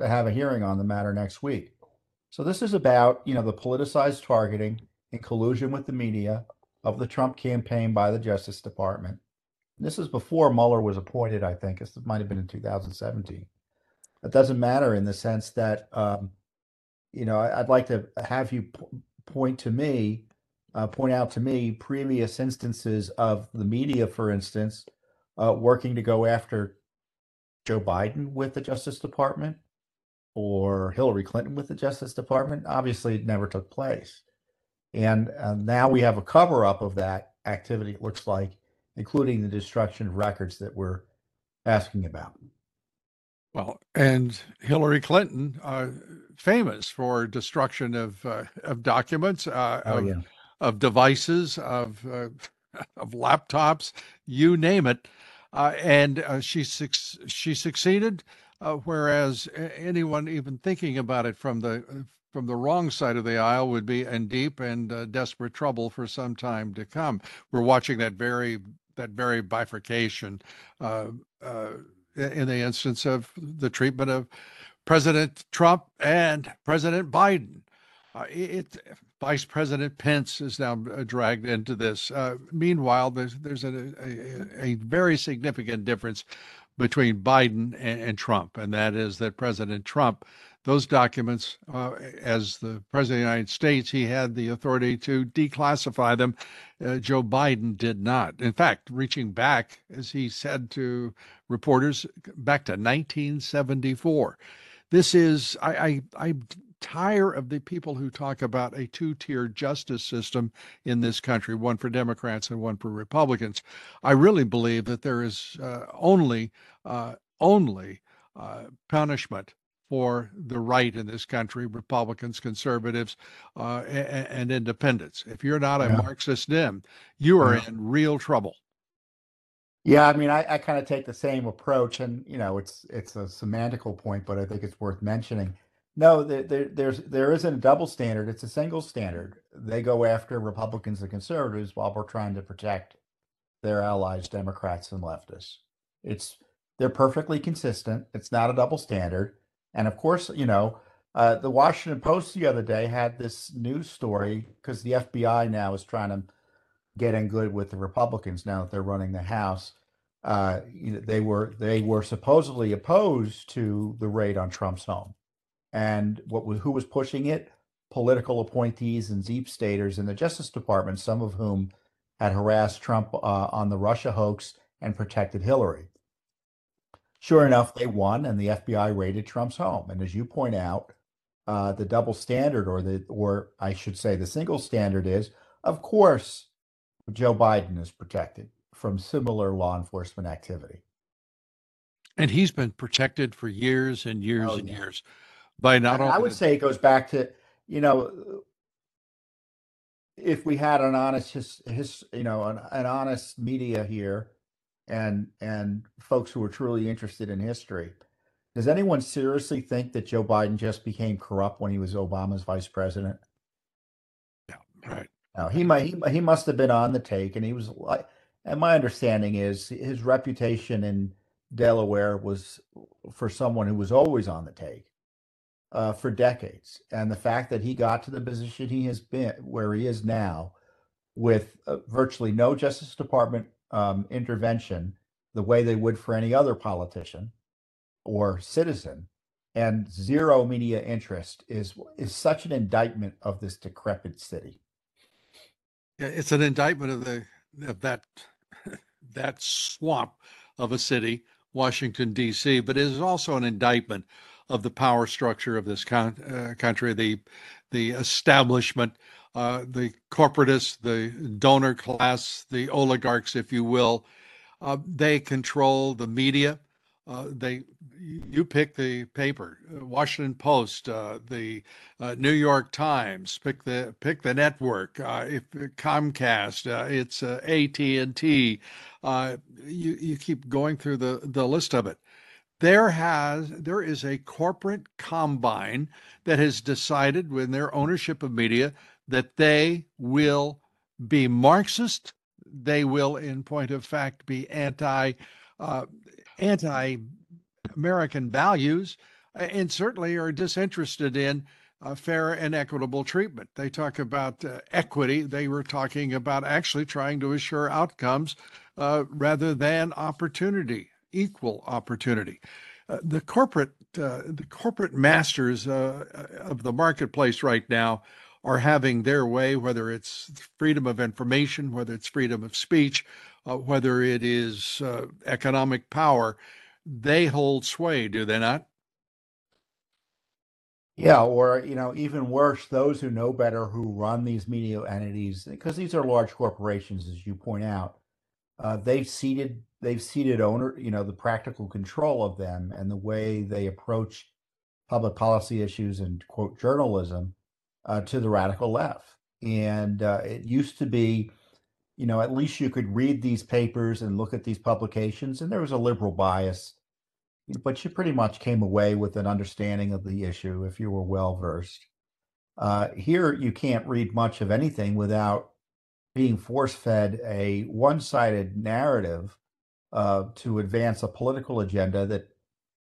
to have a hearing on the matter next week. So this is about, you know, the politicized targeting in collusion with the media of the Trump campaign by the Justice Department. This is before Mueller was appointed, I think. This might have been in 2017. It doesn't matter in the sense that, um, you know, I'd like to have you point to me, uh, point out to me previous instances of the media, for instance, uh, working to go after Joe Biden with the Justice Department or Hillary Clinton with the Justice Department. Obviously, it never took place. And uh, now we have a cover up of that activity, it looks like, including the destruction of records that we're asking about. Well, and Hillary Clinton, uh, famous for destruction of uh, of documents, uh, oh, of, yeah. of devices, of uh, of laptops, you name it. Uh, and uh, she she succeeded, uh, whereas anyone even thinking about it from the from the wrong side of the aisle would be in deep and uh, desperate trouble for some time to come. We're watching that very that very bifurcation uh, in the instance of the treatment of President Trump and President Biden. it Vice President Pence is now uh, dragged into this. Uh, meanwhile, there's there's a, a, a, very significant difference between Biden and, and, Trump, and that is that President Trump, those documents, uh, as the President of the United States, he had the authority to declassify them. Uh, Joe Biden did not. In fact, reaching back, as he said to reporters, back to 1974 this is I, I I tire of the people who talk about a two tier justice system in this country, one for Democrats and one for Republicans. I really believe that there is uh, only, uh, only uh, punishment for the right in this country Republicans, conservatives, uh, and, and, independents. If you're not a yeah. Marxist Dem, you are yeah. in real trouble. Yeah, I mean, I, I kind of take the same approach, and you know, it's it's a semantical point, but I think it's worth mentioning. No, there, there, there's there isn't a double standard. It's a single standard. They go after Republicans and conservatives while we're trying to protect their allies, Democrats and leftists. It's they're perfectly consistent. It's not a double standard. And of course, you know, uh, the Washington Post the other day had this news story because the FBI now is trying to get in good with the Republicans now that they're running the House. Uh, you know, they were they were supposedly opposed to the raid on Trump's home and what was, who was pushing it? Political appointees and deep staters in the Justice Department, some of whom had harassed Trump uh, on the Russia hoax and protected Hillary. Sure enough, they won, and the FBI raided Trump's home. And as you point out, uh, the double standard, or the, or I should say, the single standard is, of course, Joe Biden is protected from similar law enforcement activity. And he's been protected for years and years Oh, and yeah. years by not I, I would say it goes back to, you know, if we had an honest, his, his you know, an, an honest media here, and and folks who are truly interested in history, does anyone seriously think that Joe Biden just became corrupt when he was Obama's vice president? Yeah, right. No, he might he, he must have been on the take, and he was like, and my understanding is his reputation in Delaware was for someone who was always on the take uh, for decades, and the fact that he got to the position he has been, where he is now, with uh, virtually no Justice Department um, intervention, the way they would for any other politician or citizen, and zero media interest is is such an indictment of this decrepit city. Yeah, it's an indictment of the of that that swamp of a city, Washington D.C., but it is also an indictment of the power structure of this con- uh, country, the the establishment, uh, the corporatists, the donor class, the oligarchs, if you will. Uh, they control the media. Uh, they you pick the paper, uh, Washington Post, uh, the uh, New York Times, pick the pick the network. If Comcast, it's AT and T. You you keep going through the the list of it. There has there is a corporate combine that has decided, with their ownership of media, that they will be Marxist. They will, in point of fact, be anti uh, anti American values, uh, and certainly are disinterested in uh, fair and equitable treatment. They talk about uh, equity. They were talking about actually trying to assure outcomes uh, rather than opportunity, equal opportunity. Uh, the corporate, the corporate masters of the marketplace right now are having their way, whether it's freedom of information, whether it's freedom of speech, uh, whether it is uh, economic power. They hold sway, do they not? Yeah, or you know, even worse, those who know better who run these media entities, because these are large corporations, as you point out, uh, they've ceded they've ceded owner, you know, the practical control of them and the way they approach public policy issues and quote journalism uh, to the radical left. And uh, it used to be, you know, at least you could read these papers and look at these publications, and there was a liberal bias but you pretty much came away with an understanding of the issue if you were well versed. Uh, here, you can't read much of anything without being force fed a one sided narrative uh, to advance a political agenda that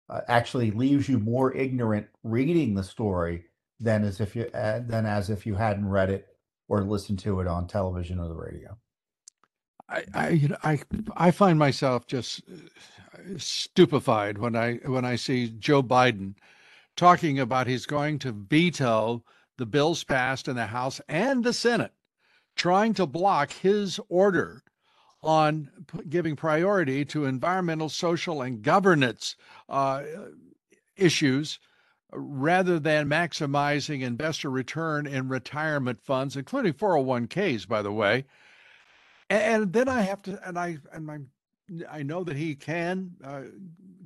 uh, actually leaves you more ignorant reading the story than as if you uh, than as if you hadn't read it or listened to it on television or the radio. I, I, you know, I, I find myself just uh, stupefied when I when I see Joe Biden talking about he's going to veto the bills passed in the House and the Senate, trying to block his order on giving priority to environmental, social, and governance uh, issues rather than maximizing investor return in retirement funds, including 401ks, by the way. And, and then I have to, and I, and my, I know that he can uh,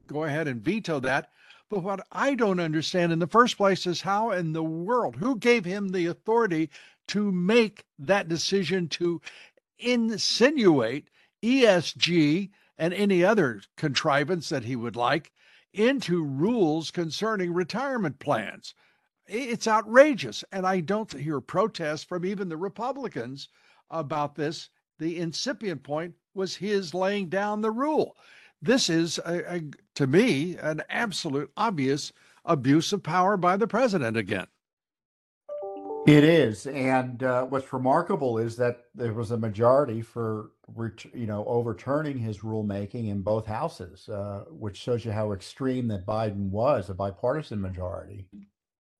go ahead and veto that. But what I don't understand in the first place is how in the world, who gave him the authority to make that decision to insinuate ESG and any other contrivance that he would like into rules concerning retirement plans? It's outrageous. And I don't hear protests from even the Republicans about this. The incipient point was his laying down the rule. This is, a, a, to me, an absolute obvious abuse of power by the president again. It is, and uh, what's remarkable is that there was a majority for you know overturning his rulemaking in both houses, uh, which shows you how extreme that Biden was, a bipartisan majority.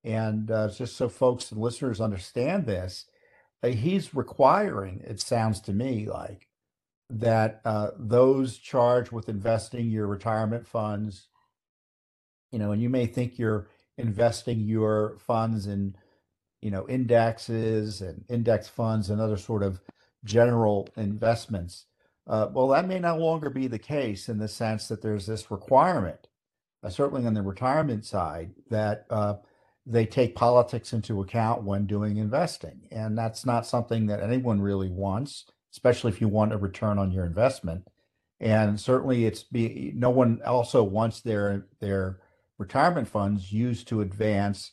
And uh, just so folks and listeners understand this, he's requiring, it sounds to me like, that uh, those charged with investing your retirement funds, you know, and you may think you're investing your funds in, you know, indexes and index funds and other sort of general investments. Uh, well, that may no longer be the case in the sense that there's this requirement, uh, certainly on the retirement side, that uh, they take politics into account when doing investing. And that's not something that anyone really wants, especially if you want a return on your investment. And certainly it's be no one also wants their their retirement funds used to advance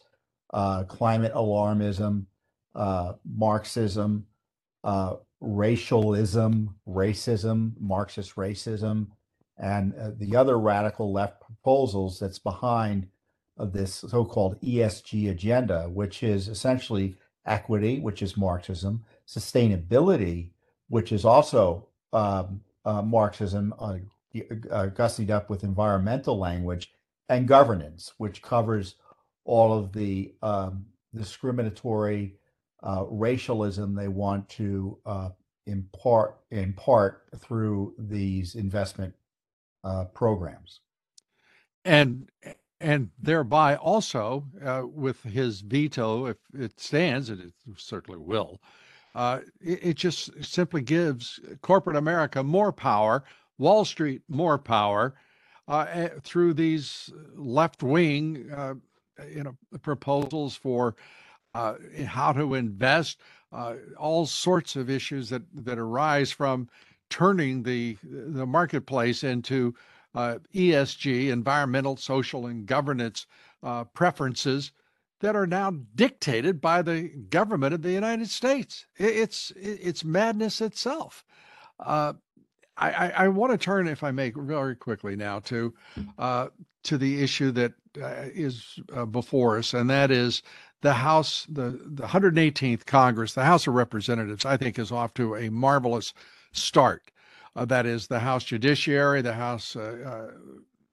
uh, climate alarmism, uh, Marxism, uh, racialism, racism, Marxist racism, and uh, the other radical left proposals that's behind this so-called ESG agenda, which is essentially equity, which is Marxism, sustainability, which is also um, uh, Marxism, uh, gussied up with environmental language, and governance, which covers all of the um, discriminatory uh, racialism they want to uh, impart impart through these investment uh, programs. And and thereby also, uh, with his veto, if it stands, and it certainly will, uh, it, it, just simply gives corporate America more power, Wall Street more power, uh, eh, through these left wing, uh, you know, proposals for uh, how to invest, uh, all sorts of issues that that arise from turning the the marketplace into uh, ESG, environmental, social, and governance uh, preferences that are now dictated by the government of the United States. It's it's madness itself. Uh, I, I, I want to turn, if I may, very quickly now to uh, to the issue that uh, is uh, before us, and that is the House, the the 118th Congress, the House of Representatives. I think is off to a marvelous start. Uh, that is the House Judiciary, the House uh, uh,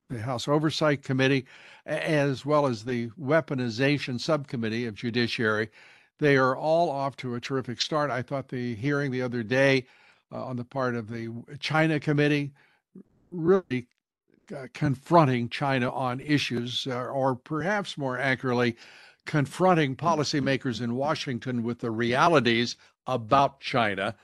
the House Oversight Committee, as well as the Weaponization Subcommittee of Judiciary. They are all off to a terrific start. I thought the hearing the other day uh, on the part of the China Committee really uh, confronting China on issues, uh, or perhaps more accurately, confronting policymakers in Washington with the realities about China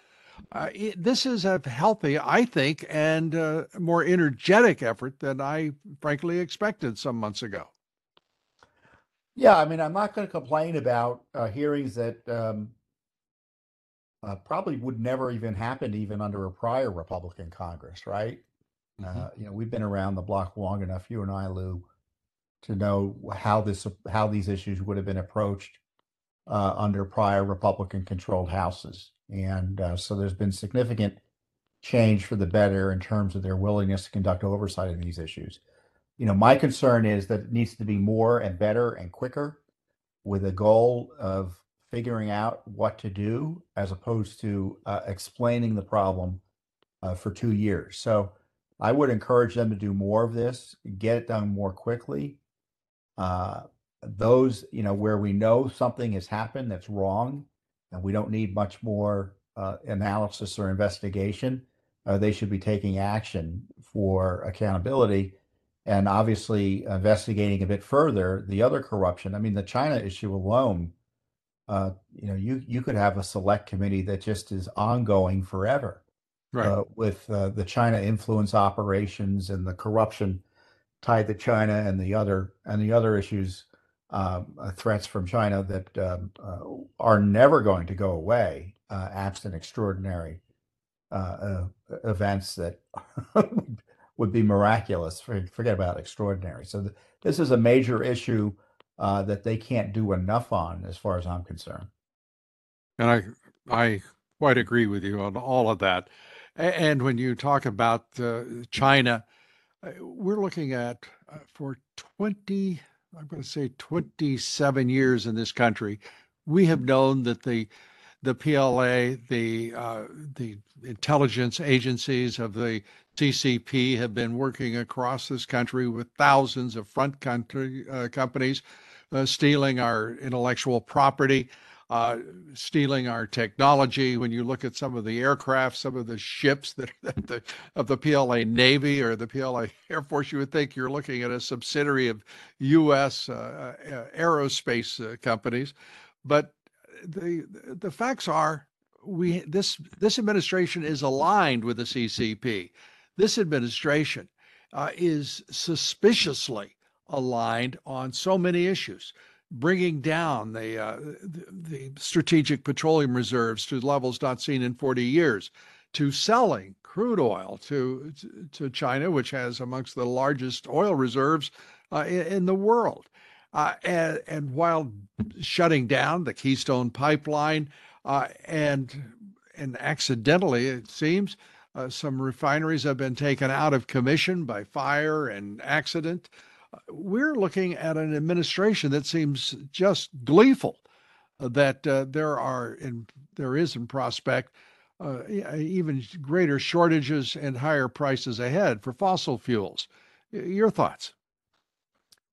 uh, it, this is a healthy, I think, and uh, more energetic effort than I frankly expected some months ago. Yeah, I mean, I'm not going to complain about uh, hearings that um, probably would never even happen even under a prior Republican Congress, right? Mm-hmm. Uh, you know, we've been around the block long enough, you and I, Lou, to know how this how these issues would have been approached uh, under prior Republican-controlled houses. And uh, so there's been significant change for the better in terms of their willingness to conduct oversight in these issues. You know, my concern is that it needs to be more and better and quicker with a goal of figuring out what to do as opposed to uh, explaining the problem uh, for two years. So I would encourage them to do more of this, get it done more quickly. Uh, those, you know, where we know something has happened that's wrong, and we don't need much more uh, analysis or investigation. Uh, they should be taking action for accountability and obviously investigating a bit further the other corruption. I mean, the China issue alone, uh, you know, you you could have a select committee that just is ongoing forever, right? Uh, with uh, the China influence operations and the corruption tied to China and the other and the other issues um, uh, threats from China that um, uh, are never going to go away, uh, absent extraordinary uh, uh, events that would be miraculous. Forget about extraordinary. So th- this is a major issue uh, that they can't do enough on, as far as I'm concerned. And I, I quite agree with you on all of that. And when you talk about China, we're looking at for 20 I'm going to say 27 years in this country, we have known that the the PLA, the uh, the intelligence agencies of the CCP have been working across this country with thousands of front country uh, companies uh, stealing our intellectual property. Uh, stealing our technology. When you look at some of the aircraft, some of the ships that, that the, of the PLA Navy or the PLA Air Force, you would think you're looking at a subsidiary of U.S. Uh, uh, aerospace uh, companies. But the the facts are, we this this administration is aligned with the CCP. This administration uh, is suspiciously aligned on so many issues bringing down the, uh, the, the strategic petroleum reserves to levels not seen in 40 years, to selling crude oil to to China, which has amongst the largest oil reserves uh, in, in, the world, uh, and, and, while shutting down the Keystone Pipeline, uh, and and accidentally it seems. Uh, some refineries have been taken out of commission by fire and accident we're looking at an administration that seems just gleeful that uh, there are in there is in prospect uh, even greater shortages and higher prices ahead for fossil fuels. Your thoughts?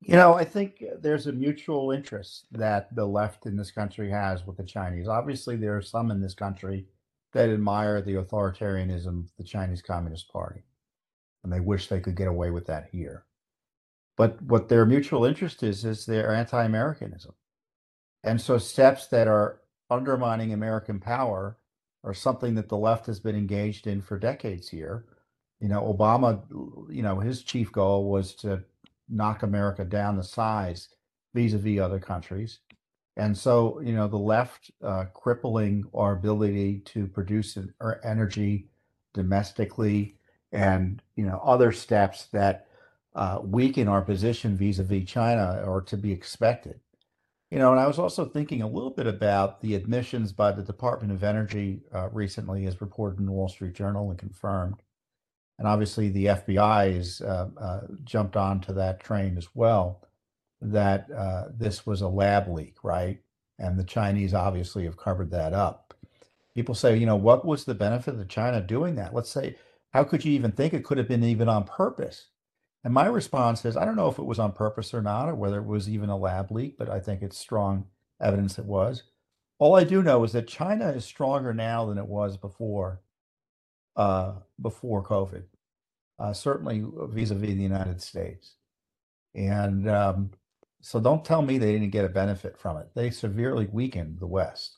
You know, I think there's a mutual interest that the left in this country has with the Chinese. Obviously, there are some in this country that admire the authoritarianism of the Chinese Communist Party, and they wish they could get away with that here. But what their mutual interest is, is their anti Americanism. And so steps that are undermining American power are something that the left has been engaged in for decades here. You know, Obama, you know, his chief goal was to knock America down the size vis a vis other countries. And so, you know, the left uh, crippling our ability to produce energy domestically and, you know, other steps that uh, weaken our position vis-a-vis China or to be expected. You know, and I was also thinking a little bit about the admissions by the Department of Energy uh, recently, as reported in the Wall Street Journal and confirmed. And obviously, the FBI has uh, uh, jumped onto that train as well. That uh, this was a lab leak, right? And the Chinese obviously have covered that up. People say, you know, what was the benefit of China doing that? Let's say, how could you even think it could have been even on purpose? And my response is I don't know if it was on purpose or not, or whether it was even a lab leak, but I think it's strong evidence it was. All I do know is that China is stronger now than it was before uh, before COVID, uh, certainly vis-a-vis the United States. And um, so don't tell me they didn't get a benefit from it. They severely weakened the West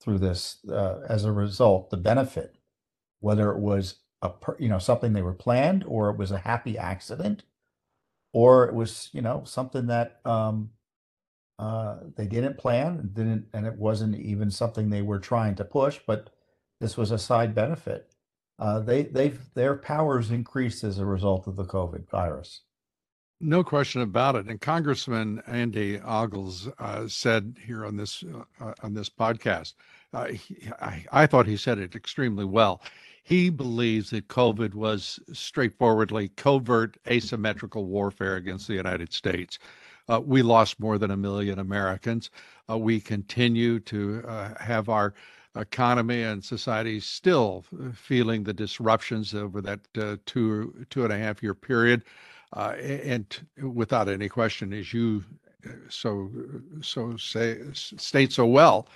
through this. Uh, as a result, the benefit, whether it was a you know something they were planned or it was a happy accident or it was you know something that um uh they didn't plan didn't and it wasn't even something they were trying to push but this was a side benefit uh they they've their powers increased as a result of the covid virus no question about it. And Congressman Andy Ogles uh, said here on this uh, on this podcast, uh, he, I, I, thought he said it extremely well. He believes that COVID was straightforwardly covert asymmetrical warfare against the United States. Uh, we lost more than a million Americans. Uh, we continue to uh, have our economy and society still feeling the disruptions over that uh, two two and a half year period, uh, and without any question, as you uh, so so say state so well,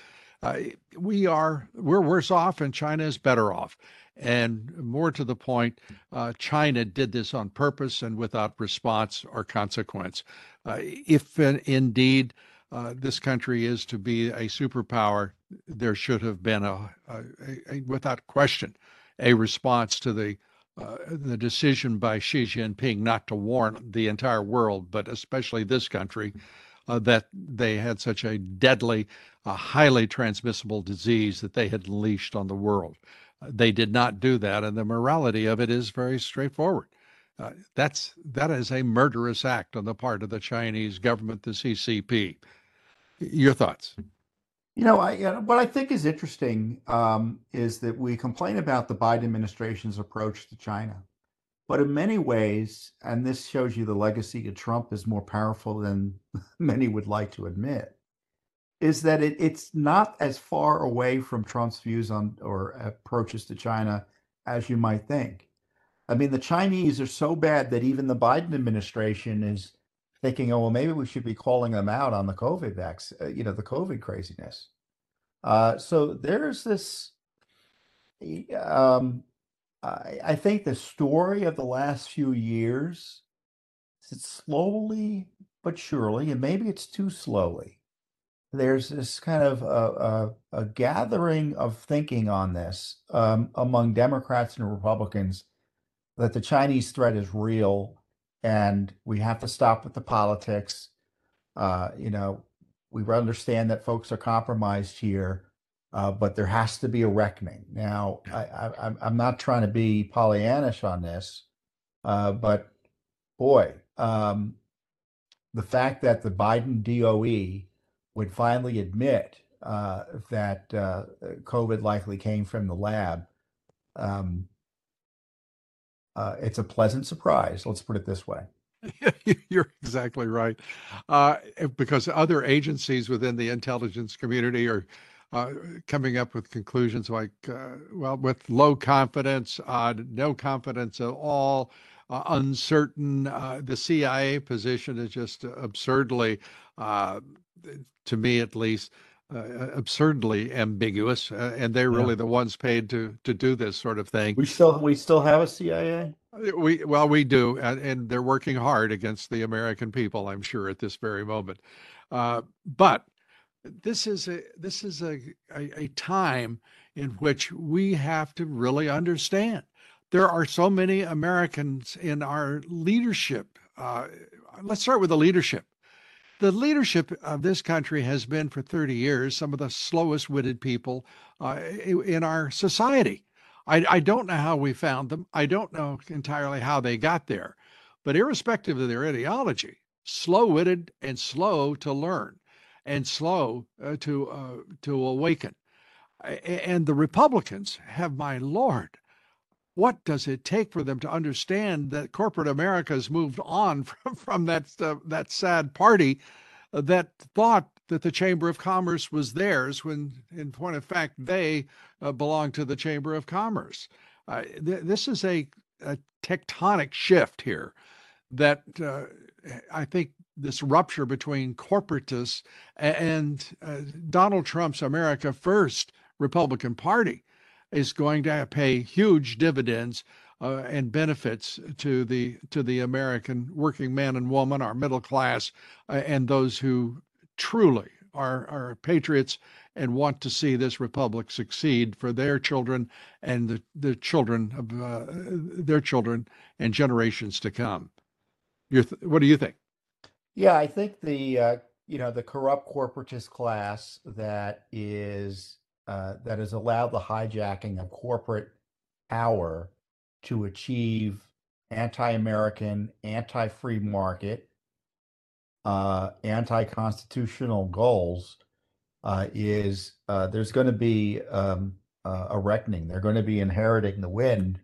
we are we're worse off, and China is better off. And more to the point, uh, China did this on purpose and without response or consequence. Uh, if uh, indeed uh, this country is to be a superpower, there should have been a, a, a without question, a response to the uh, the decision by Xi Jinping not to warn the entire world, but especially this country, uh, that they had such a deadly, highly transmissible disease that they had unleashed on the world. They did not do that, and the morality of it is very straightforward. Uh, that's that is a murderous act on the part of the Chinese government, the CCP. Your thoughts? You know, I, what I think is interesting um, is that we complain about the Biden administration's approach to China, but in many ways, and this shows you the legacy of Trump is more powerful than many would like to admit is that it, it's not as far away from Trump's views on or approaches to China as you might think. I mean, the Chinese are so bad that even the Biden administration is thinking, oh, well, maybe we should be calling them out on the COVID vaccine, uh, you know, the COVID craziness. Uh, so there's this. Um, I, I think the story of the last few years, it's slowly but surely, and maybe it's too slowly. There's this kind of a, a, a gathering of thinking on this um, among Democrats and Republicans that the Chinese threat is real and we have to stop with the politics. Uh, you know, we understand that folks are compromised here, uh, but there has to be a reckoning. Now, I, am not trying to be Pollyannish on this, uh, but boy, um, the fact that the Biden DOE would finally admit uh, that uh, COVID likely came from the lab, um, uh, it's a pleasant surprise. Let's put it this way. You're exactly right. Uh, because other agencies within the intelligence community are uh, coming up with conclusions like, uh, well, with low confidence, uh, no confidence at all, uh, uncertain. Uh, the CIA position is just absurdly, to me at least, absurdly ambiguous, and they're really yeah. the ones paid to to do this sort of thing. We still we still have a CIA. We well, we do, and, and, they're working hard against the American people. I'm sure at this very moment. Uh, but this is a this is a, a, a time in which we have to really understand. There are so many Americans in our leadership. Uh, let's start with the leadership. The leadership of this country has been for 30 years some of the slowest witted people uh, in our society. I, I don't know how we found them. I don't know entirely how they got there. But irrespective of their ideology, slow witted and slow to learn and slow uh, to, uh, to awaken. And the Republicans have, my Lord, what does it take for them to understand that corporate America has moved on from, from that, uh, that sad party that thought that the Chamber of Commerce was theirs when, in point of fact, they uh, belong to the Chamber of Commerce. Uh, th- this is a, a, tectonic shift here that uh, I think this rupture between corporatists and uh, Donald Trump's America First Republican Party is going to pay huge dividends uh, and benefits to the to the American working man and woman, our middle class, uh, and those who truly are are patriots and want to see this republic succeed for their children and the, the children of uh, their children and generations to come. Th- what do you think? Yeah, I think the uh, you know the corrupt corporatist class that is uh, that has allowed the hijacking of corporate power to achieve anti-American, anti-free market, uh, anti-constitutional goals uh, is uh, there's going to be um, uh, a reckoning. They're going to be inheriting the wind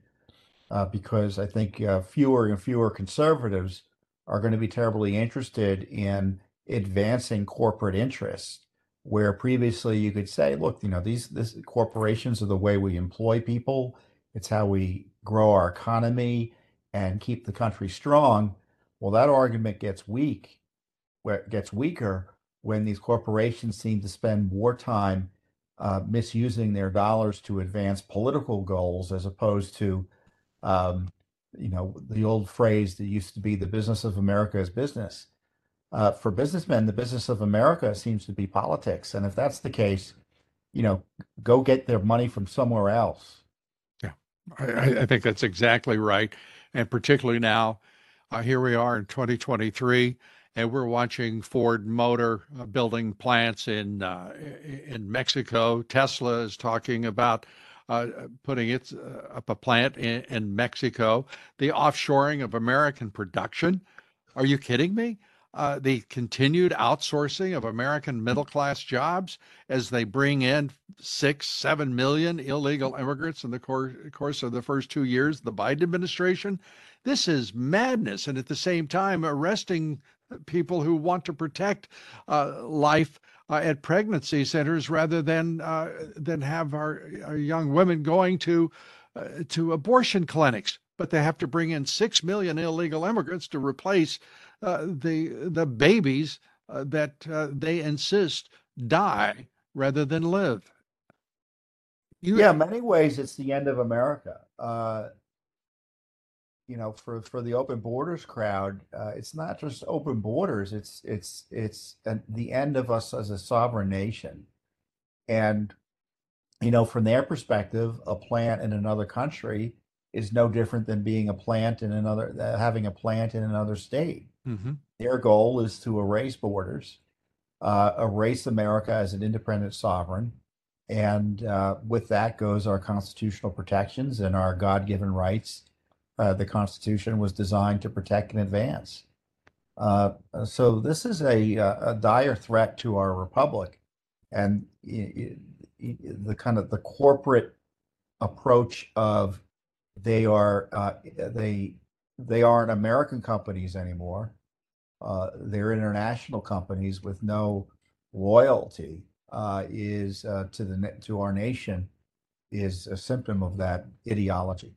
uh, because I think fewer and fewer conservatives are going to be terribly interested in advancing corporate interests. Where previously you could say, look, you know, these this corporations are the way we employ people. It's how we grow our economy and keep the country strong. Well, that argument gets weak, where gets weaker when these corporations seem to spend more time uh, misusing their dollars to advance political goals as opposed to, um, you know, the old phrase that used to be the business of America is business. Uh, for businessmen, the business of America seems to be politics. And if that's the case, you know, go get their money from somewhere else. I, I think that's exactly right. And particularly now, uh, here we are in 2023, and we're watching Ford Motor uh, building plants in uh, in Mexico. Tesla is talking about uh, putting its uh, up a plant in, in Mexico. The offshoring of American production. Are you kidding me? Uh, the continued outsourcing of American middle class jobs as they bring in six, seven million illegal immigrants in the cor- course of the first two years the Biden administration. This is madness. And at the same time, arresting people who want to protect uh, life uh, at pregnancy centers rather than uh, than have our, our, young women going to uh, to abortion clinics. But they have to bring in six million illegal immigrants to replace uh, the the babies uh, that uh, they insist die rather than live. You, yeah, many ways it's the end of America. Uh, you know, for for the open borders crowd, uh, it's not just open borders. It's it's it's an, the end of us as a sovereign nation, and you know, from their perspective, a plant in another country is no different than being a plant in another, uh, having a plant in another state. Mm-hmm. Their goal is to erase borders, uh, erase America as an independent sovereign, and uh, with that goes our constitutional protections and our God-given rights. Uh, the Constitution was designed to protect and advance. Uh, so this is a, a, dire threat to our republic, and it, it, the kind of the corporate approach of they are uh, they they aren't American companies anymore. Uh, they're international companies with no loyalty. Uh, is uh, to the to our nation is a symptom of that ideology.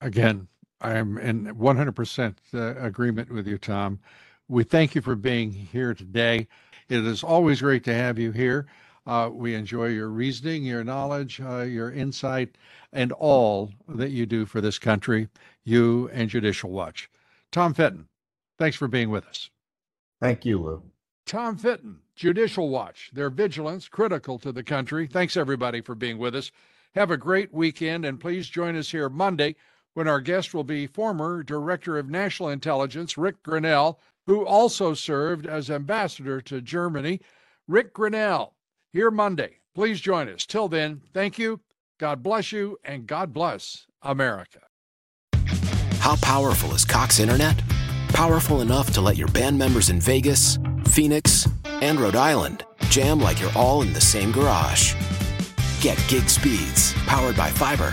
Again, I am in 100% uh, agreement with you, Tom. We thank you for being here today. It is always great to have you here. Uh, we enjoy your reasoning, your knowledge, uh, your insight, and all that you do for this country, you and Judicial Watch. Tom Fitton, thanks for being with us. Thank you, Lou. Tom Fitton, Judicial Watch, their vigilance critical to the country. Thanks, everybody, for being with us. Have a great weekend, and please join us here Monday when our guest will be former Director of National Intelligence, Rick Grenell, who also served as ambassador to Germany. Rick Grenell, here Monday. Please join us. Till then, thank you. God bless you, and God bless America. How powerful is Cox Internet? Powerful enough to let your band members in Vegas, Phoenix, and Rhode Island jam like you're all in the same garage. Get gig speeds powered by fiber